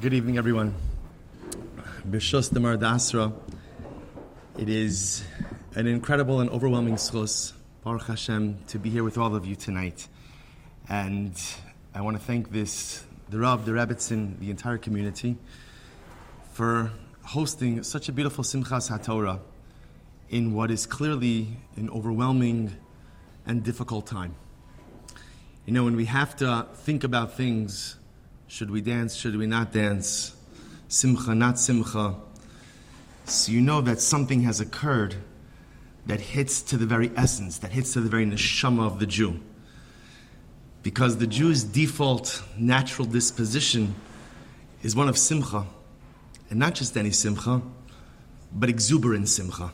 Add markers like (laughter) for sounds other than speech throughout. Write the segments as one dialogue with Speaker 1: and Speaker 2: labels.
Speaker 1: Good evening, everyone. B'shus Demar Dasra. It is an incredible and overwhelming schos, Baruch Hashem, to be here with all of you tonight. And I want to thank this, the Rav, the Rebbitzin, the entire community, for hosting such a beautiful Simchas HaTorah in what is clearly an overwhelming and difficult time. You know, when we have to think about things should we dance? Should we not dance? Simcha, not simcha. So you know that something has occurred that hits to the very essence, that hits to the very neshama of the Jew. Because the Jew's default natural disposition is one of simcha. And not just any simcha, but exuberant simcha.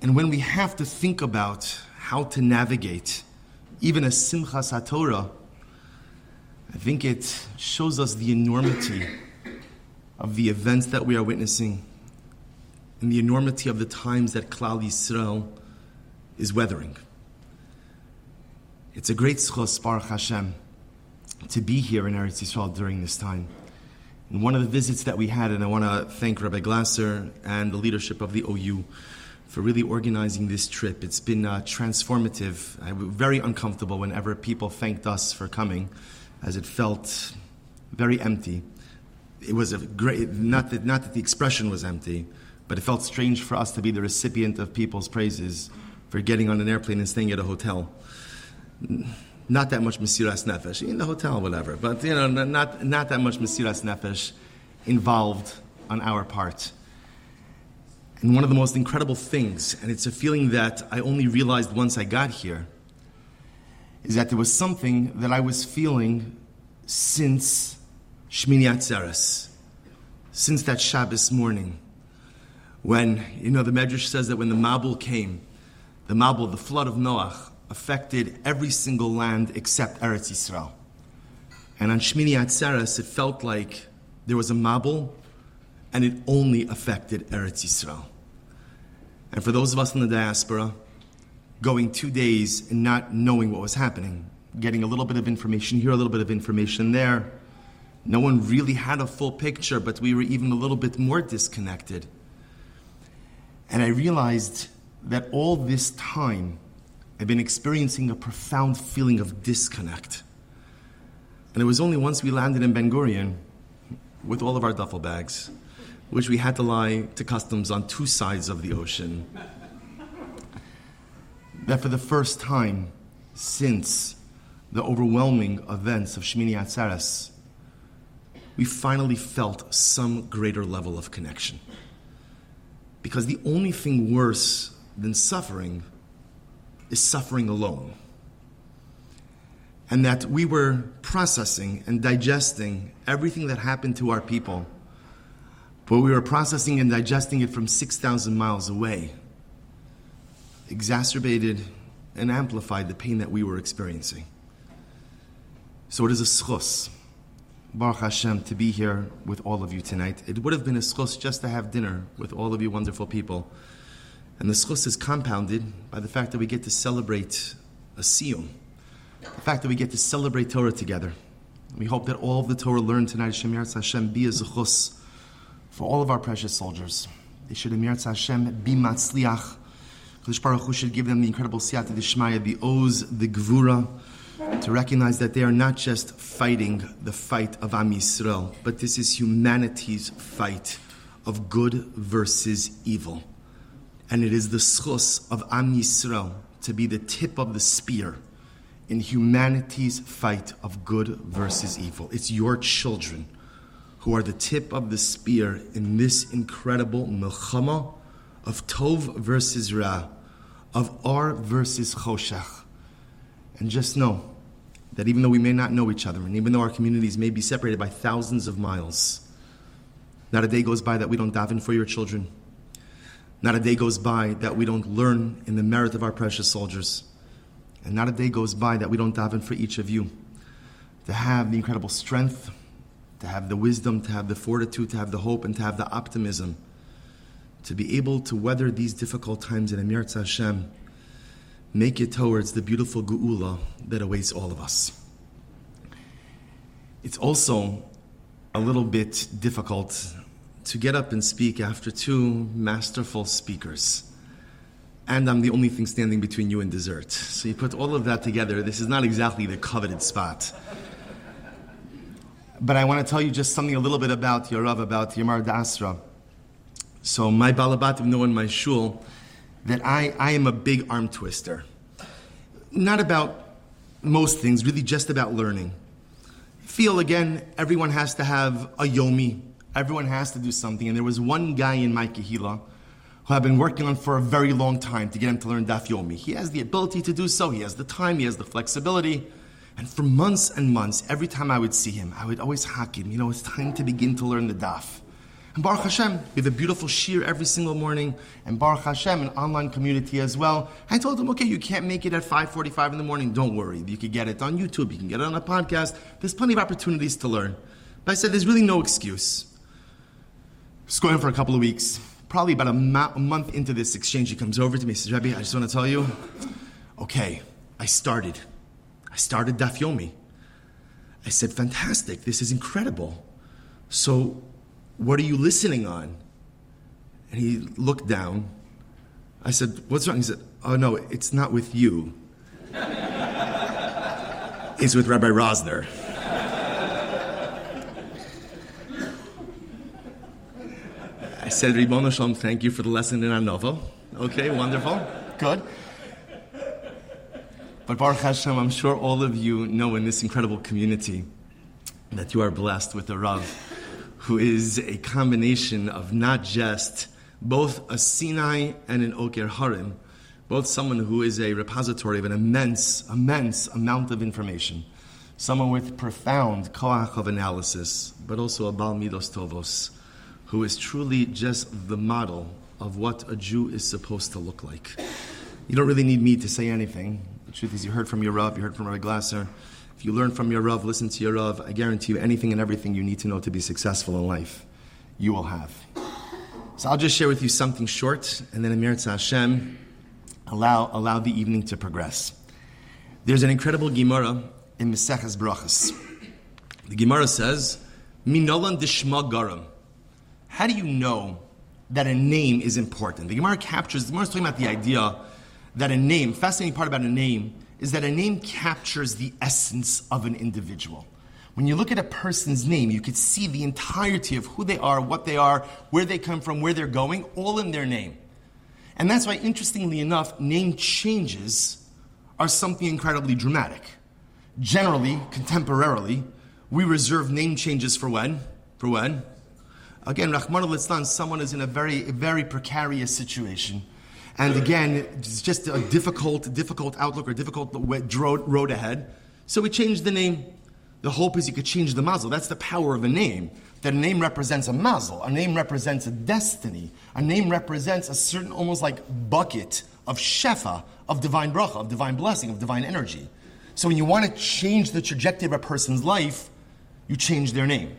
Speaker 1: And when we have to think about how to navigate even a simcha satorah, I think it shows us the enormity of the events that we are witnessing and the enormity of the times that Klal Yisrael is weathering. It's a great schos, Baruch Hashem, to be here in Eretz Yisrael during this time. And one of the visits that we had, and I want to thank Rabbi Glasser and the leadership of the OU for really organizing this trip. It's been uh, transformative. I was very uncomfortable whenever people thanked us for coming as it felt very empty. It was a great, not that, not that the expression was empty, but it felt strange for us to be the recipient of people's praises for getting on an airplane and staying at a hotel. Not that much Mesiras Nefesh, in the hotel, whatever, but you know, not, not that much Mesiras Nefesh involved on our part. And one of the most incredible things, and it's a feeling that I only realized once I got here, is that there was something that I was feeling since Shmini Atzeres, since that Shabbos morning, when, you know, the Medrash says that when the Mabul came, the Mabul, the flood of Noach, affected every single land except Eretz Yisrael. And on Shmini Atzeres, it felt like there was a Mabul, and it only affected Eretz Yisrael. And for those of us in the diaspora, going two days and not knowing what was happening, getting a little bit of information here, a little bit of information there. No one really had a full picture, but we were even a little bit more disconnected. And I realized that all this time I've been experiencing a profound feeling of disconnect. And it was only once we landed in Ben Gurion with all of our duffel bags, which we had to lie to customs on two sides of the ocean that for the first time since the overwhelming events of Shmini Atzeres, we finally felt some greater level of connection. Because the only thing worse than suffering is suffering alone. And that we were processing and digesting everything that happened to our people, but we were processing and digesting it from 6,000 miles away exacerbated and amplified the pain that we were experiencing. So it is a schos, Baruch Hashem, to be here with all of you tonight. It would have been a schos just to have dinner with all of you wonderful people. And the schos is compounded by the fact that we get to celebrate a siyum, the fact that we get to celebrate Torah together. We hope that all of the Torah learned tonight, Shem Hashem, be a zechus for all of our precious soldiers. They should, Hashem, be matzliach Kodesh Baruch Hu should give them the incredible siyata dishmaya, the oz, the gvura, to recognize that they are not just fighting the fight of Am Yisrael, but this is humanity's fight of good versus evil. And it is the schos of Am Yisrael to be the tip of the spear in humanity's fight of good versus evil. It's your children who are the tip of the spear in this incredible milchama of Tov versus Ra, of Ar versus Choshech. And just know that even though we may not know each other, and even though our communities may be separated by thousands of miles, not a day goes by that we don't daven for your children. Not a day goes by that we don't learn in the merit of our precious soldiers. And not a day goes by that we don't daven for each of you to have the incredible strength, to have the wisdom, to have the fortitude, to have the hope, and to have the optimism to be able to weather these difficult times in Amir Hashem, make it towards the beautiful Geula that awaits all of us. It's also a little bit difficult to get up and speak after two masterful speakers. And I'm the only thing standing between you and dessert. So you put all of that together, this is not exactly the coveted spot. But I want to tell you just something a little bit about your Rav, about Yamar Dasra. So my Balabatim know in my shul that I, I am a big arm twister. Not about most things, really just about learning. Feel again, everyone has to have a yomi, everyone has to do something. And there was one guy in my kahila who I've been working on for a very long time to get him to learn daf yomi. He has the ability to do so, he has the time, he has the flexibility. And for months and months, every time I would see him, I would always hack him, you know, it's time to begin to learn the daf. And Baruch Hashem, we have a beautiful shir every single morning, and Baruch Hashem, an online community as well. I told him, okay, you can't make it at 5.45 in the morning, don't worry. You can get it on YouTube, you can get it on a podcast. There's plenty of opportunities to learn. But I said, there's really no excuse. Just going for a couple of weeks. Probably about a, ma- a month into this exchange, he comes over to me, he says, Rebbe, I just want to tell you, okay, I started. I started Daf Yomi. I said, fantastic, this is incredible. So what are you listening on? And he looked down. I said, What's wrong? He said, Oh, no, it's not with you. (laughs) it's with Rabbi Rosner. I said, Ribbon Shalom, thank you for the lesson in our novel. Okay, wonderful. Good. But Baruch Hashem, I'm sure all of you know in this incredible community that you are blessed with a Rav who is a combination of not just both a Sinai and an Oker Harim, both someone who is a repository of an immense, immense amount of information, someone with profound koach of analysis, but also a Bal Midos Tovos, who is truly just the model of what a Jew is supposed to look like. You don't really need me to say anything. The truth is, you heard from your Rav, you heard from Rabbi Glasser. If you learn from your Rav, listen to your Rav, I guarantee you anything and everything you need to know to be successful in life, you will have. So I'll just share with you something short, and then Amir Hashem, allow, allow the evening to progress. There's an incredible Gemara in Meseches Brachas. The Gemara says, Minolan dishma garam. How do you know that a name is important? The Gemara captures, the Gemara is talking about the idea that a name, fascinating part about a name, is that a name captures the essence of an individual. When you look at a person's name, you could see the entirety of who they are, what they are, where they come from, where they're going, all in their name. And that's why, interestingly enough, name changes are something incredibly dramatic. Generally, contemporarily, we reserve name changes for when? For when? Again, Rahman al someone is in a very, very precarious situation and again, it's just a difficult, difficult outlook or difficult road ahead. So we changed the name. The hope is you could change the mazel. That's the power of a name. That a name represents a mazel. A name represents a destiny. A name represents a certain, almost like bucket of shefa, of divine bracha, of divine blessing, of divine energy. So when you want to change the trajectory of a person's life, you change their name.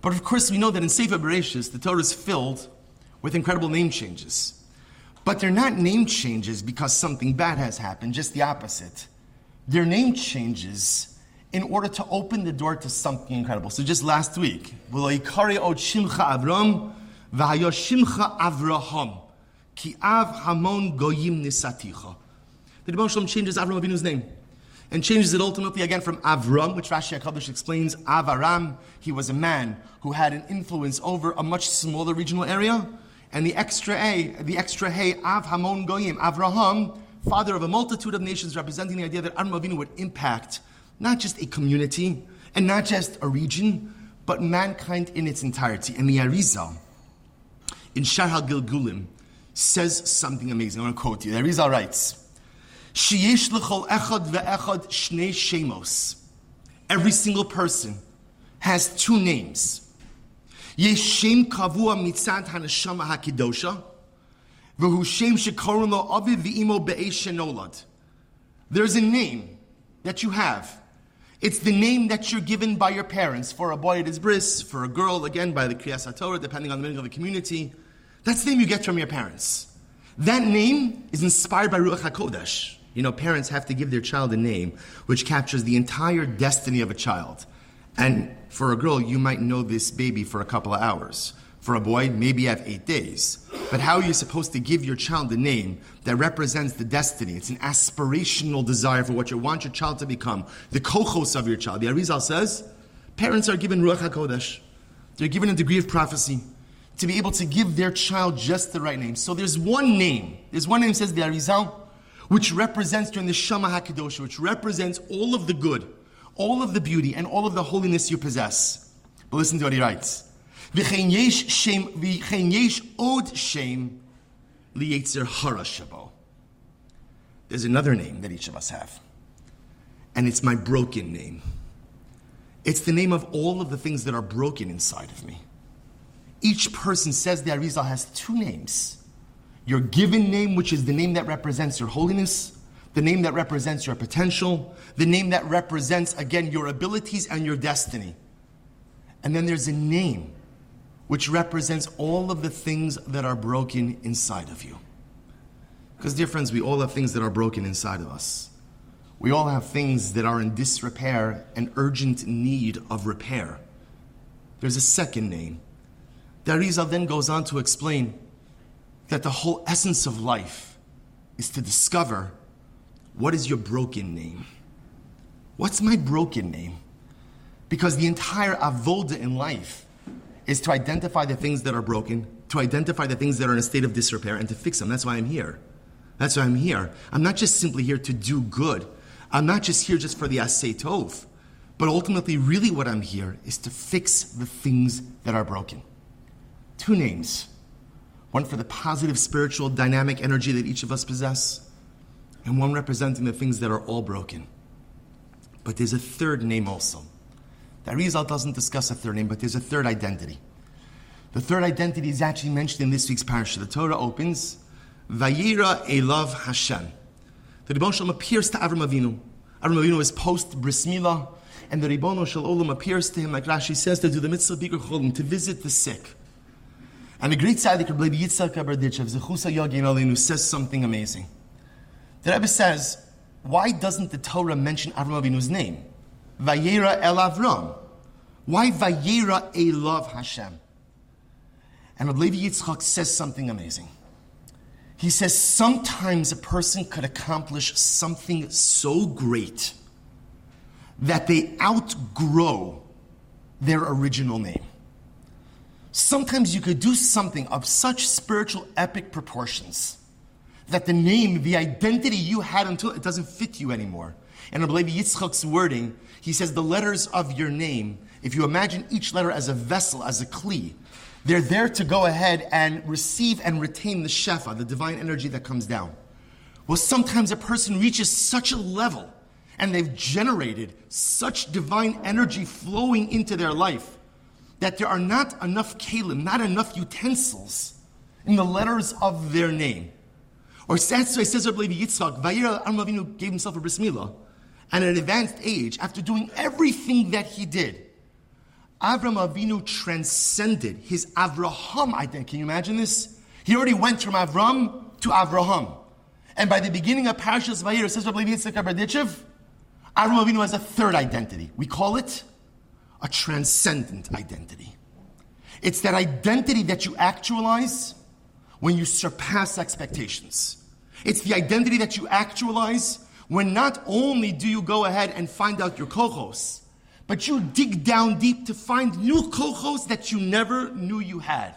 Speaker 1: But of course, we know that in Sefer Bereshis, the Torah is filled with incredible name changes. But they're not name changes because something bad has happened, just the opposite. They're name changes in order to open the door to something incredible. So just last week, Avram, Ki Av Hamon Goyim. The Rebbe Shalom changes Avram Avinu's name and changes it ultimately again from Avram, which Rashi HaKadosh explains, Avaram, he was a man who had an influence over a much smaller regional area, and the extra A, the extra Hey, Av Hamon Goyim, Avraham, father of a multitude of nations, representing the idea that Aram Avinu would impact not just a community and not just a region, but mankind in its entirety. And the Arizal, in Shar Gilgulim, says something amazing. I want to quote you. The Arizal writes, Sheyesh l'chol echad ve'echad shnei shemos. Every single person has two names. יש שם קבוע מצד הנשמה הקדושה, והוא שם שקוראים לו אביו ואימו באש שנולד. There's a name that you have. It's the name that you're given by your parents. For a boy, it is bris. For a girl, again, by the Kriyas HaTorah, depending on the meaning of the community. That's the name you get from your parents. That name is inspired by Ruach HaKodesh. You know, parents have to give their child a name which captures the entire destiny of a child. And for a girl, you might know this baby for a couple of hours. For a boy, maybe you have eight days. But how are you supposed to give your child a name that represents the destiny? It's an aspirational desire for what you want your child to become, the kochos of your child. The Arizal says, parents are given Ruach HaKodesh. They're given a degree of prophecy to be able to give their child just the right name. So there's one name. There's one name, says the Arizal, which represents during the Shema HaKadosh, which represents all of the good, all of the beauty, and all of the holiness you possess. But listen to what he writes. V'chein yesh od shem liyetzer hara. There's another name that each of us have, and it's my broken name. It's the name of all of the things that are broken inside of me. Each person says the Arizal has two names. Your given name, which is the name that represents your holiness, the name that represents your potential, the name that represents, again, your abilities and your destiny. And then there's a name which represents all of the things that are broken inside of you. Because, dear friends, we all have things that are broken inside of us. We all have things that are in disrepair and urgent need of repair. There's a second name. Darizal then goes on to explain that the whole essence of life is to discover what is your broken name? What's my broken name? Because the entire avoda in life is to identify the things that are broken, to identify the things that are in a state of disrepair, and to fix them. That's why I'm here. That's why I'm here. I'm not just simply here to do good. I'm not just here just for the asay tov, but ultimately, really, what I'm here is to fix the things that are broken. Two names one for the positive spiritual dynamic energy that each of us possess, and one representing the things that are all broken. But there's a third name also. The Arizal doesn't discuss a third name, but there's a third identity. The third identity is actually mentioned in this week's parasha. The Torah opens, Vayira Elav Hashem. The Ribbon Shalom appears to Avram Avinu. Avram Avinu is post Bris Milah, and the Ribbon Shalom appears to him, like Rashi says, to do the mitzvah Bikur Cholim, to visit the sick. And the great tzaddik Rabbi Yitzchak Aberditchev, Zechusa Yagin Alinu, says something amazing. The Rebbe says, why doesn't the Torah mention Avram Avinu's name? Vayera El Avram. Why Vayera Elav Hashem? And Rabbi Yitzchak says something amazing. He says sometimes a person could accomplish something so great that they outgrow their original name. Sometimes you could do something of such spiritual epic proportions that the name, the identity you had until it doesn't fit you anymore. And I believe Yitzchak's wording, he says the letters of your name, if you imagine each letter as a vessel, as a kli, they're there to go ahead and receive and retain the shefa, the divine energy that comes down. Well, sometimes a person reaches such a level and they've generated such divine energy flowing into their life that there are not enough kalim, not enough utensils in the letters of their name. Or that's says Rabbi Yitzchak, Vayir Avinu gave himself a bris milah, and at an advanced age, after doing everything that he did, Avram Avinu transcended his Avraham identity. Can you imagine this? He already went from Avram to Avraham. And by the beginning of Parashas Vayir, says Rabbi Yitzchak Aberditchev, Avram Avinu has a third identity. We call it a transcendent identity. It's that identity that you actualize when you surpass expectations. It's the identity that you actualize when not only do you go ahead and find out your kohos, but you dig down deep to find new kohos that you never knew you had.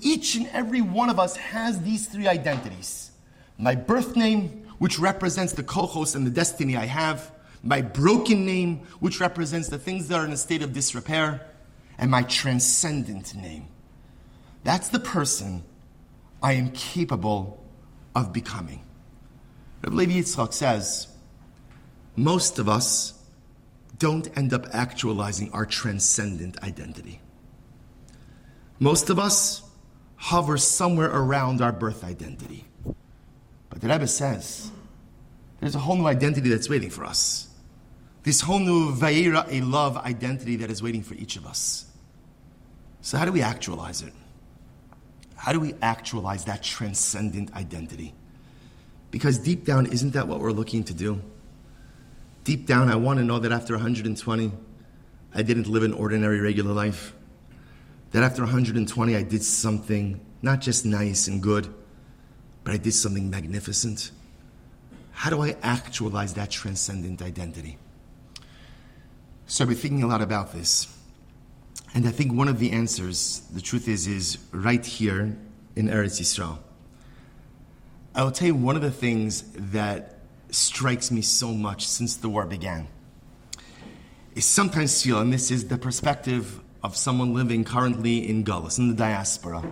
Speaker 1: Each and every one of us has these three identities. My birth name, which represents the kohos and the destiny I have, my broken name, which represents the things that are in a state of disrepair, and my transcendent name. That's the person I am capable of becoming. Rabbi Levi Yitzchak says, most of us don't end up actualizing our transcendent identity. Most of us hover somewhere around our birth identity. But the Rebbe says there's a whole new identity that's waiting for us. This whole new Vayera, a love identity that is waiting for each of us. So, how do we actualize it? How do we actualize that transcendent identity? Because deep down, isn't that what we're looking to do? Deep down, I want to know that after 120, I didn't live an ordinary, regular life. That after 120, I did something not just nice and good, but I did something magnificent. How do I actualize that transcendent identity? So I've been thinking a lot about this. And I think one of the answers, the truth is, is right here in Eretz Yisrael. I will tell you one of the things that strikes me so much since the war began is sometimes feel, and this is the perspective of someone living currently in Gullus, in the diaspora.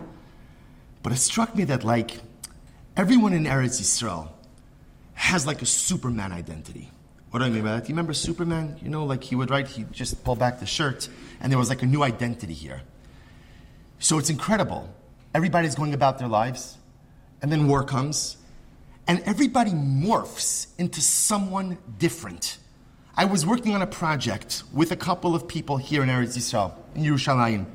Speaker 1: But it struck me that, like, everyone in Eretz Yisrael has like a Superman identity. What do I mean by that? Do you remember Superman? You know, like he would write, he'd just pull back the shirt, and there was like a new identity here. So it's incredible. Everybody's going about their lives, and then war comes, and everybody morphs into someone different. I was working on a project with a couple of people here in Eretz Yisrael, in Yerushalayim.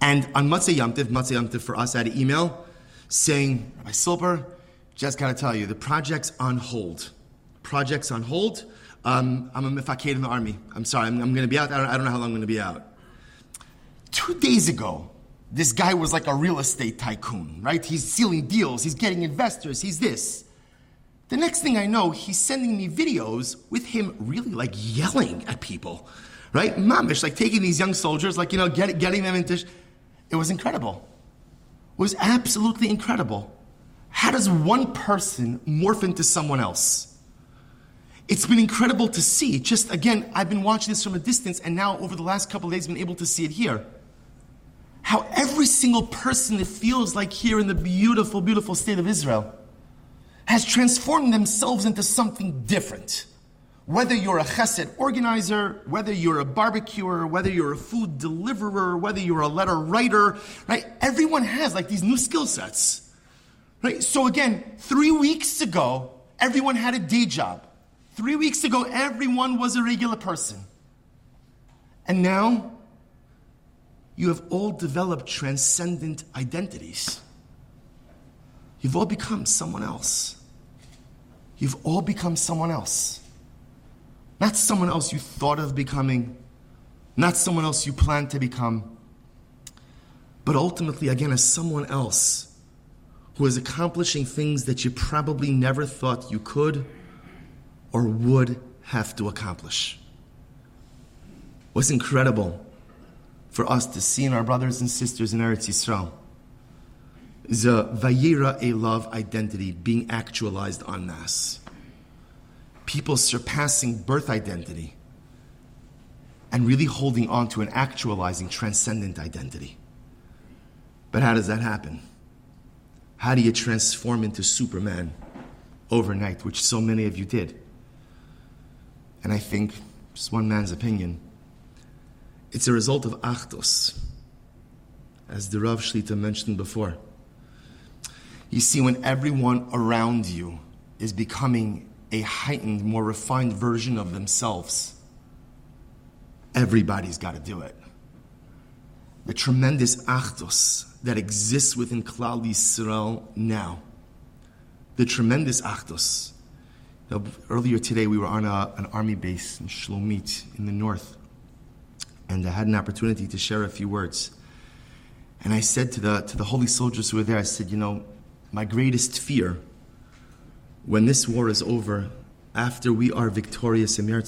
Speaker 1: And on Motzei Yom Tov, Motzei Yom Tov for us, I had an email saying, Rabbi Silber, just gotta tell you, the project's on hold. Project's on hold. Um, I'm a mifaked in the army. I'm sorry, I'm, I'm gonna be out. I don't, I don't know how long I'm gonna be out. Two days ago, this guy was like a real estate tycoon, right? He's sealing deals, he's getting investors, he's this. The next thing I know, he's sending me videos with him really like yelling at people, right? Mamish, like taking these young soldiers, like, you know, get, getting them into. Sh- it was incredible. It was absolutely incredible. How does one person morph into someone else? It's been incredible to see. Just again, I've been watching this from a distance, and now over the last couple days, been able to see it here. How every single person that feels like here in the beautiful, beautiful state of Israel has transformed themselves into something different. Whether you're a chesed organizer, whether you're a barbecuer, whether you're a food deliverer, whether you're a letter writer, right? Everyone has like these new skill sets. Right? So again, three weeks ago, everyone had a day job. Three weeks ago, everyone was a regular person. And now, you have all developed transcendent identities. You've all become someone else. You've all become someone else. Not someone else you thought of becoming, not someone else you planned to become, but ultimately, again, as someone else who is accomplishing things that you probably never thought you could or would have to accomplish. What's incredible for us to see in our brothers and sisters in Eretz Yisrael is a Vayira a love identity being actualized en masse. People surpassing birth identity and really holding on to an actualizing transcendent identity. But how does that happen? How do you transform into Superman overnight, which so many of you did? And I think, just one man's opinion, it's a result of Achdus, as the Rav Shlita mentioned before. You see, when everyone around you is becoming a heightened, more refined version of themselves, everybody's got to do it. The tremendous Achdus that exists within Klal Yisrael now. The tremendous Achdus. Earlier today, we were on a, an army base in Shlomit in the north, and I had an opportunity to share a few words. And I said to the, to the holy soldiers who were there, I said, You know, my greatest fear when this war is over, after we are victorious, Hashem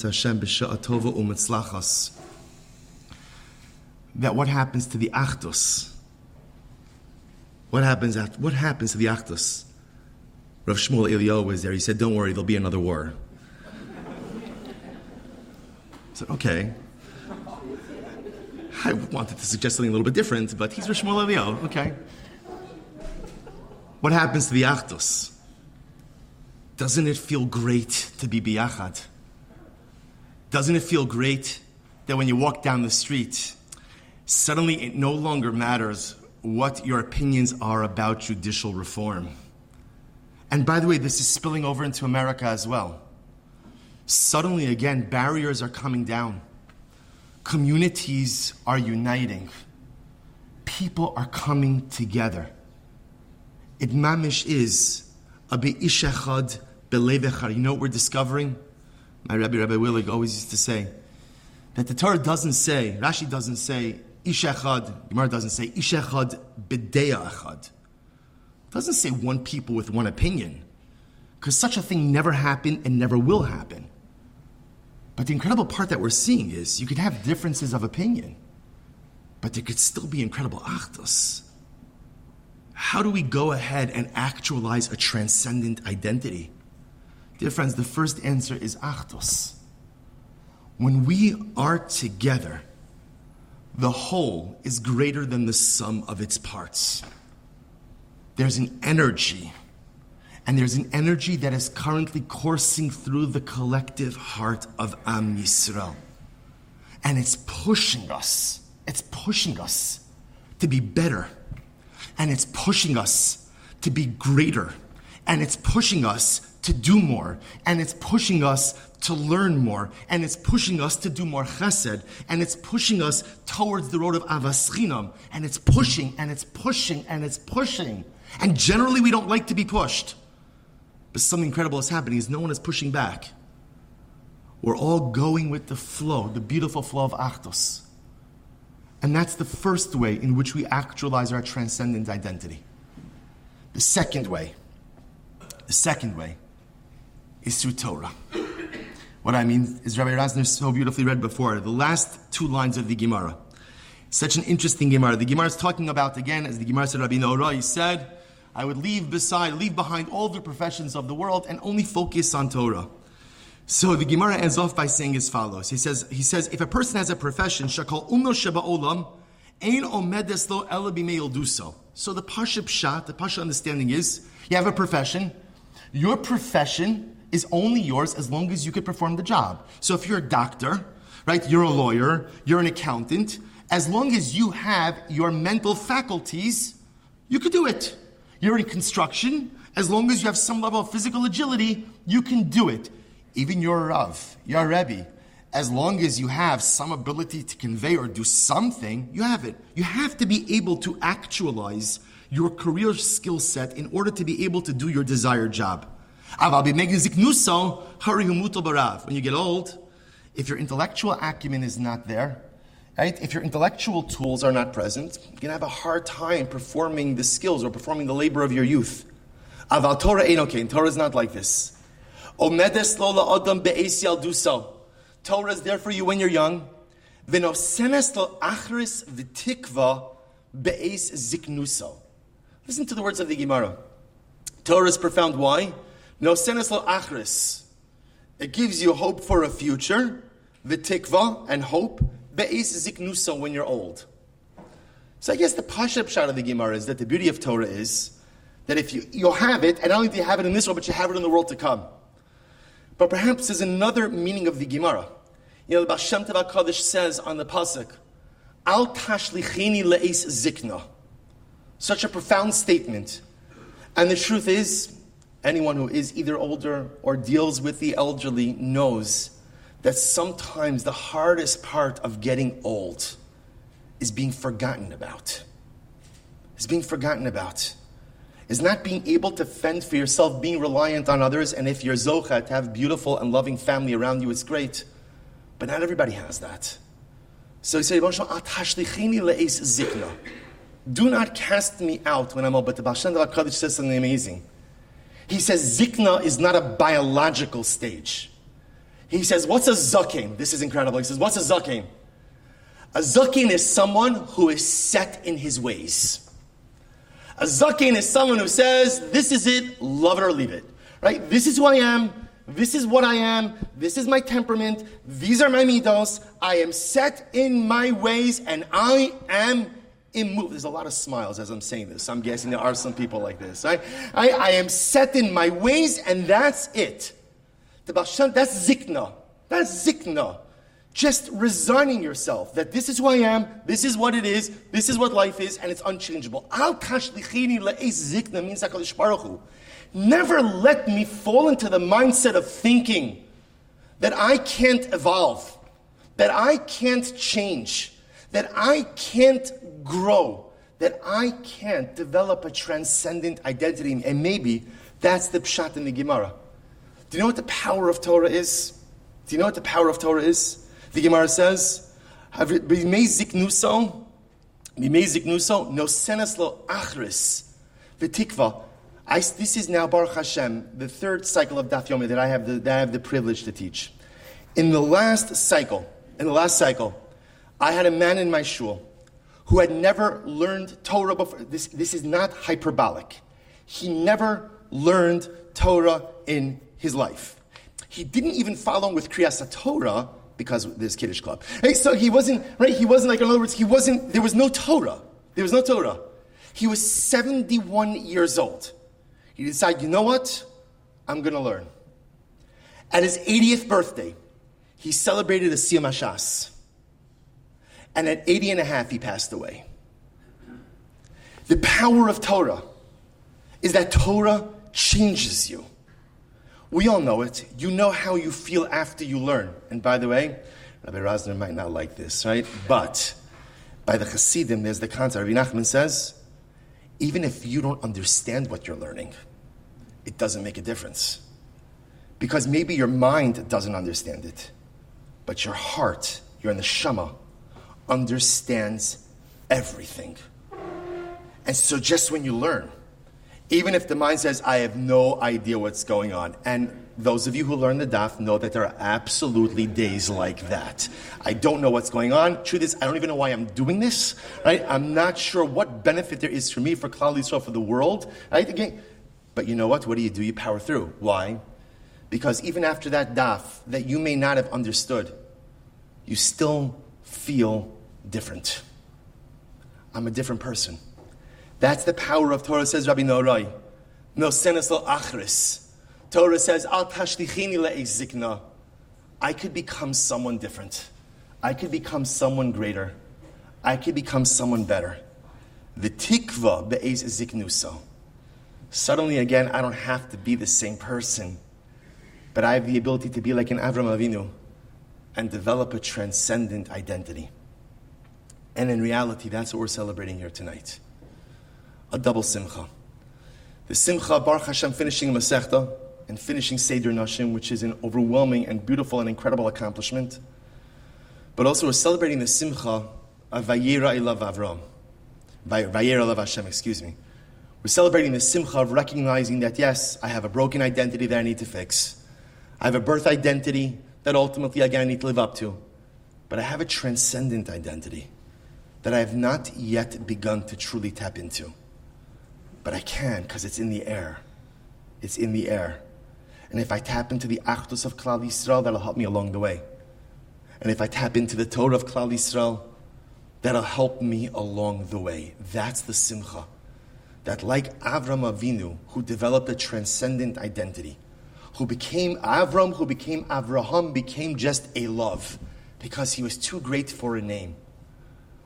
Speaker 1: u'mitzlachas, that what happens to the Achdus? What happens after, what happens to the Achdus? Rav Shmuel Eliyahu was there. He said, "Don't worry, there'll be another war." I said, "Okay." I wanted to suggest something a little bit different, but he's Rav Shmuel Eliyahu. Okay. What happens to the Achdus? Doesn't it feel great to be biachad? Doesn't it feel great that when you walk down the street, suddenly it no longer matters what your opinions are about judicial reform. And by the way, this is spilling over into America as well. Suddenly, again, barriers are coming down, communities are uniting, people are coming together. It mamish is a be'ishachad belevechar. You know what we're discovering? My Rabbi, Rabbi Willig, always used to say that the Torah doesn't say, Rashi doesn't say, Ish echad, Gemara doesn't say, Ish echad b'deya echad. Doesn't say one people with one opinion, because such a thing never happened and never will happen. But the incredible part that we're seeing is you could have differences of opinion, but there could still be incredible achdus. How do we go ahead and actualize a transcendent identity? Dear friends, the first answer is achdus. When we are together, the whole is greater than the sum of its parts. There's an energy, and there's an energy that is currently coursing through the collective heart of Am Yisrael. And it's pushing us, it's pushing us to be better, and it's pushing us to be greater, and it's pushing us to do more, and it's pushing us to learn more, and it's pushing us to do more chesed, and it's pushing us towards the road of avaschinam, and it's pushing, and it's pushing, and it's pushing. And generally, we don't like to be pushed. But something incredible is happening is no one is pushing back. We're all going with the flow, the beautiful flow of Achdus. And that's the first way in which we actualize our transcendent identity. The second way, the second way is through Torah. What I mean is Rabbi Rosner so beautifully read before, the last two lines of the Gemara. Such an interesting Gemara. The Gemara is talking about, again, as the Gemara said, Rabbi Nehorai, he said, I would leave beside, leave behind all the professions of the world and only focus on Torah. So the Gemara ends off by saying as follows. He says, he says, if a person has a profession, shakal umno sheba olam, ein omedes lo ela do so. So the pasha pshat, the pasha understanding is, you have a profession. Your profession is only yours as long as you can perform the job. So if you're a doctor, right, you're a lawyer, you're an accountant, as long as you have your mental faculties, you could do it. You're in construction, as long as you have some level of physical agility, you can do it. Even your Rav, your Rebbe, as long as you have some ability to convey or do something, you have it. You have to be able to actualize your career skill set in order to be able to do your desired job. When you get old, if your intellectual acumen is not there, right? If your intellectual tools are not present, you're gonna have a hard time performing the skills or performing the labor of your youth. Aval Torah ain't. Torah is not like this. Omedes lola adam be'esial do so. Torah is there for you when you're young. V'nosenes lo achris v'tikva be'es ziknuso. Listen to the words of the Gemara. Torah is profound. Why? No senes lo achris. It gives you hope for a future, v'tikva, and hope, be'is ziknusa, when you're old. So I guess the pashup shot of the Gemara is that the beauty of Torah is that if you, you'll have it, and not only do you have it in this world, but you have it in the world to come. But perhaps there's another meaning of the Gemara. You know, the Bashem Kaddish says on the Pasuk, Al tashlichini le'es zikna. Such a profound statement. And the truth is, anyone who is either older or deals with the elderly knows that sometimes the hardest part of getting old is being forgotten about. Is being forgotten about. Is not being able to fend for yourself, being reliant on others, and if you're zocha, to have beautiful and loving family around you, it's great. But not everybody has that. So he said, Do not cast me out when I'm old. But the Baal Shem Kaddish says something amazing. He says zikna is not a biological stage. He says, what's a zakin? This is incredible. He says, what's a zakin? A zakin is someone who is set in his ways. A zakin is someone who says, this is it, love it or leave it. Right? This is who I am. This is what I am. This is my temperament. These are my midos. I am set in my ways and I am immovable. There's a lot of smiles as I'm saying this. I'm guessing there are some people like this. I, I, I am set in my ways, and that's it. The Bashan, that's zikna. That's zikna. Just resigning yourself that this is who I am, this is what it is, this is what life is, and it's unchangeable. Al tashlichini le'es zikna means Baruch Hu. Never let me fall into the mindset of thinking that I can't evolve, that I can't change, that I can't grow, that I can't develop a transcendent identity. And maybe that's the pshat in the Gemara. Do you know what the power of Torah is? Do you know what the power of Torah is? The Gemara says, "B'mei ziknuso, b'mei ziknuso, no senes lo achris, v'tikva." I, this is now Baruch Hashem, the third cycle of Daf Yomi that I have the, that I have the privilege to teach. In the last cycle, in the last cycle, I had a man in my shul who had never learned Torah before. This, this is not hyperbolic. He never learned Torah in his life. He didn't even follow with Kriyas Torah because this Kiddush club. Hey, so he wasn't, right? He wasn't like, in other words, he wasn't, there was no Torah. There was no Torah. He was 71 years old. He decided, you know what? I'm going to learn. At his 80th birthday, he celebrated a Siyam Hashas. And at 80 and a half, he passed away. The power of Torah is that Torah changes you. We all know it. You know how you feel after you learn. And by the way, Rabbi Rosner might not like this, right? But by the Hasidim, there's the concept. Rabbi Nachman says, even if you don't understand what you're learning, it doesn't make a difference. Because maybe your mind doesn't understand it, but your heart, your neshama, understands everything. And so just when you learn, even if the mind says, I have no idea what's going on, and those of you who learn the daf know that there are absolutely days like that. I don't know what's going on. Truth is, I don't even know why I'm doing this, right? I'm not sure what benefit there is for me, for Klal Yisrael, for the world, right? Again, but you know what? What do you do? You power through. Why? Because even after that daf that you may not have understood, you still feel different. I'm a different person. That's the power of Torah, says Rabbi Nehorai. No senes lo achris. Torah says, Al tashlichini le'ezikna. I could become someone different. I could become someone greater. I could become someone better. The tikva be'ez ziknuso. Suddenly, again, I don't have to be the same person, but I have the ability to be like an Avram Avinu and develop a transcendent identity. And in reality, that's what we're celebrating here tonight a double simcha. The simcha, Baruch Hashem, finishing Masechta and finishing Seder Nashim, which is an overwhelming and beautiful and incredible accomplishment. But also, we're celebrating the simcha of Vayera Elav Avram. Vayera Elav Hashem, excuse me. We're celebrating the simcha of recognizing that, yes, I have a broken identity that I need to fix. I have a birth identity that ultimately, again, I need to live up to. But I have a transcendent identity that I have not yet begun to truly tap into. But I can because it's in the air. It's in the air. And if I tap into the Achdus of Klal Yisrael, that'll help me along the way. And if I tap into the Torah of Klal Yisrael, that'll help me along the way. That's the simcha that like Avram Avinu, who developed a transcendent identity, who became Avram, who became Avraham, became just a love because he was too great for a name.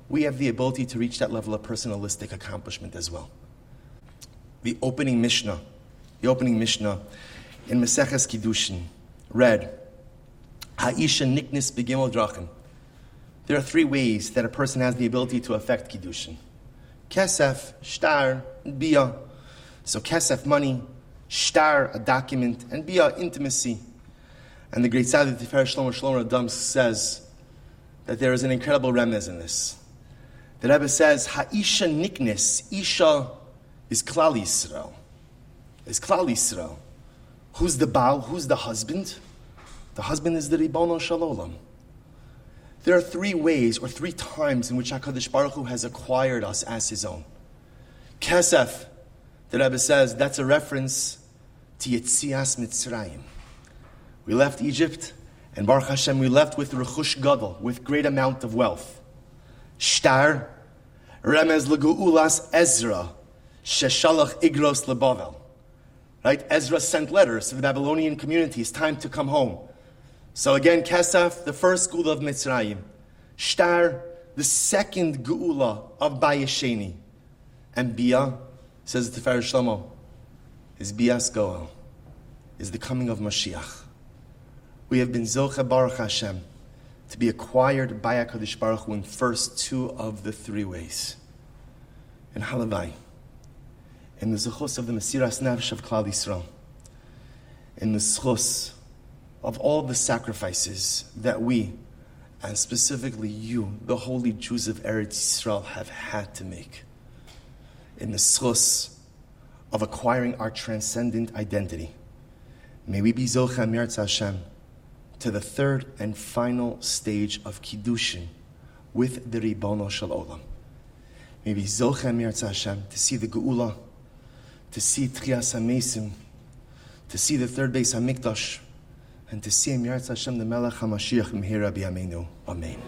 Speaker 1: We have the ability to reach that level of personalistic accomplishment as well. The opening Mishnah, the opening Mishnah in Maseches Kiddushin read, Ha'isha niknis begimel drachim. There are three ways that a person has the ability to affect Kiddushin. Kesef, shtar, bia. So kesef, money, shtar, a document, and bia, intimacy. And the great Tzaddik Tifer Shlomo Shlomo Adam says that there is an incredible remez in this. The Rebbe says, Ha'isha niknis, Isha is Klal Yisrael. Is Klal Yisrael. Who's the Baal? Who's the husband? The husband is the Ribono Shalom. There are three ways or three times in which HaKadosh Baruch Hu has acquired us as his own. Kesef, the Rebbe says, that's a reference to Yitzias Mitzrayim. We left Egypt, and Baruch Hashem, we left with Rechush Gadol, with great amount of wealth. Shtar, Remez Legu'ulas Ezra, Sheshalach Igros Lebavel. Right? Ezra sent letters to the Babylonian community. It's time to come home. So again, Kesef, the first school of Mitzrayim. Shtar, the second Geula of Bayesheni. And Bia, says the Tifer Shlomo, is Bias Goel, is the coming of Mashiach. We have been Zocha Baruch Hashem to be acquired by HaKadosh Baruch Hu in first two of the three ways. And Halavai, in the Zechus of the Mesiras Nefesh of Klal Yisrael, in the Zechus of all the sacrifices that we, and specifically you, the holy Jews of Eretz Yisrael, have had to make in the schus of acquiring our transcendent identity. May we be Zochem Yirtz Hashem to the third and final stage of Kiddushin with the Ribono Shel Olam. May we be Zochem Yirtz Hashem to see the Geula, to see Tchias HaMesim, to see the third Bais HaMikdash, and to see Yirtz Hashem the Melech HaMashiach Mehira B'Yameinu. Amen.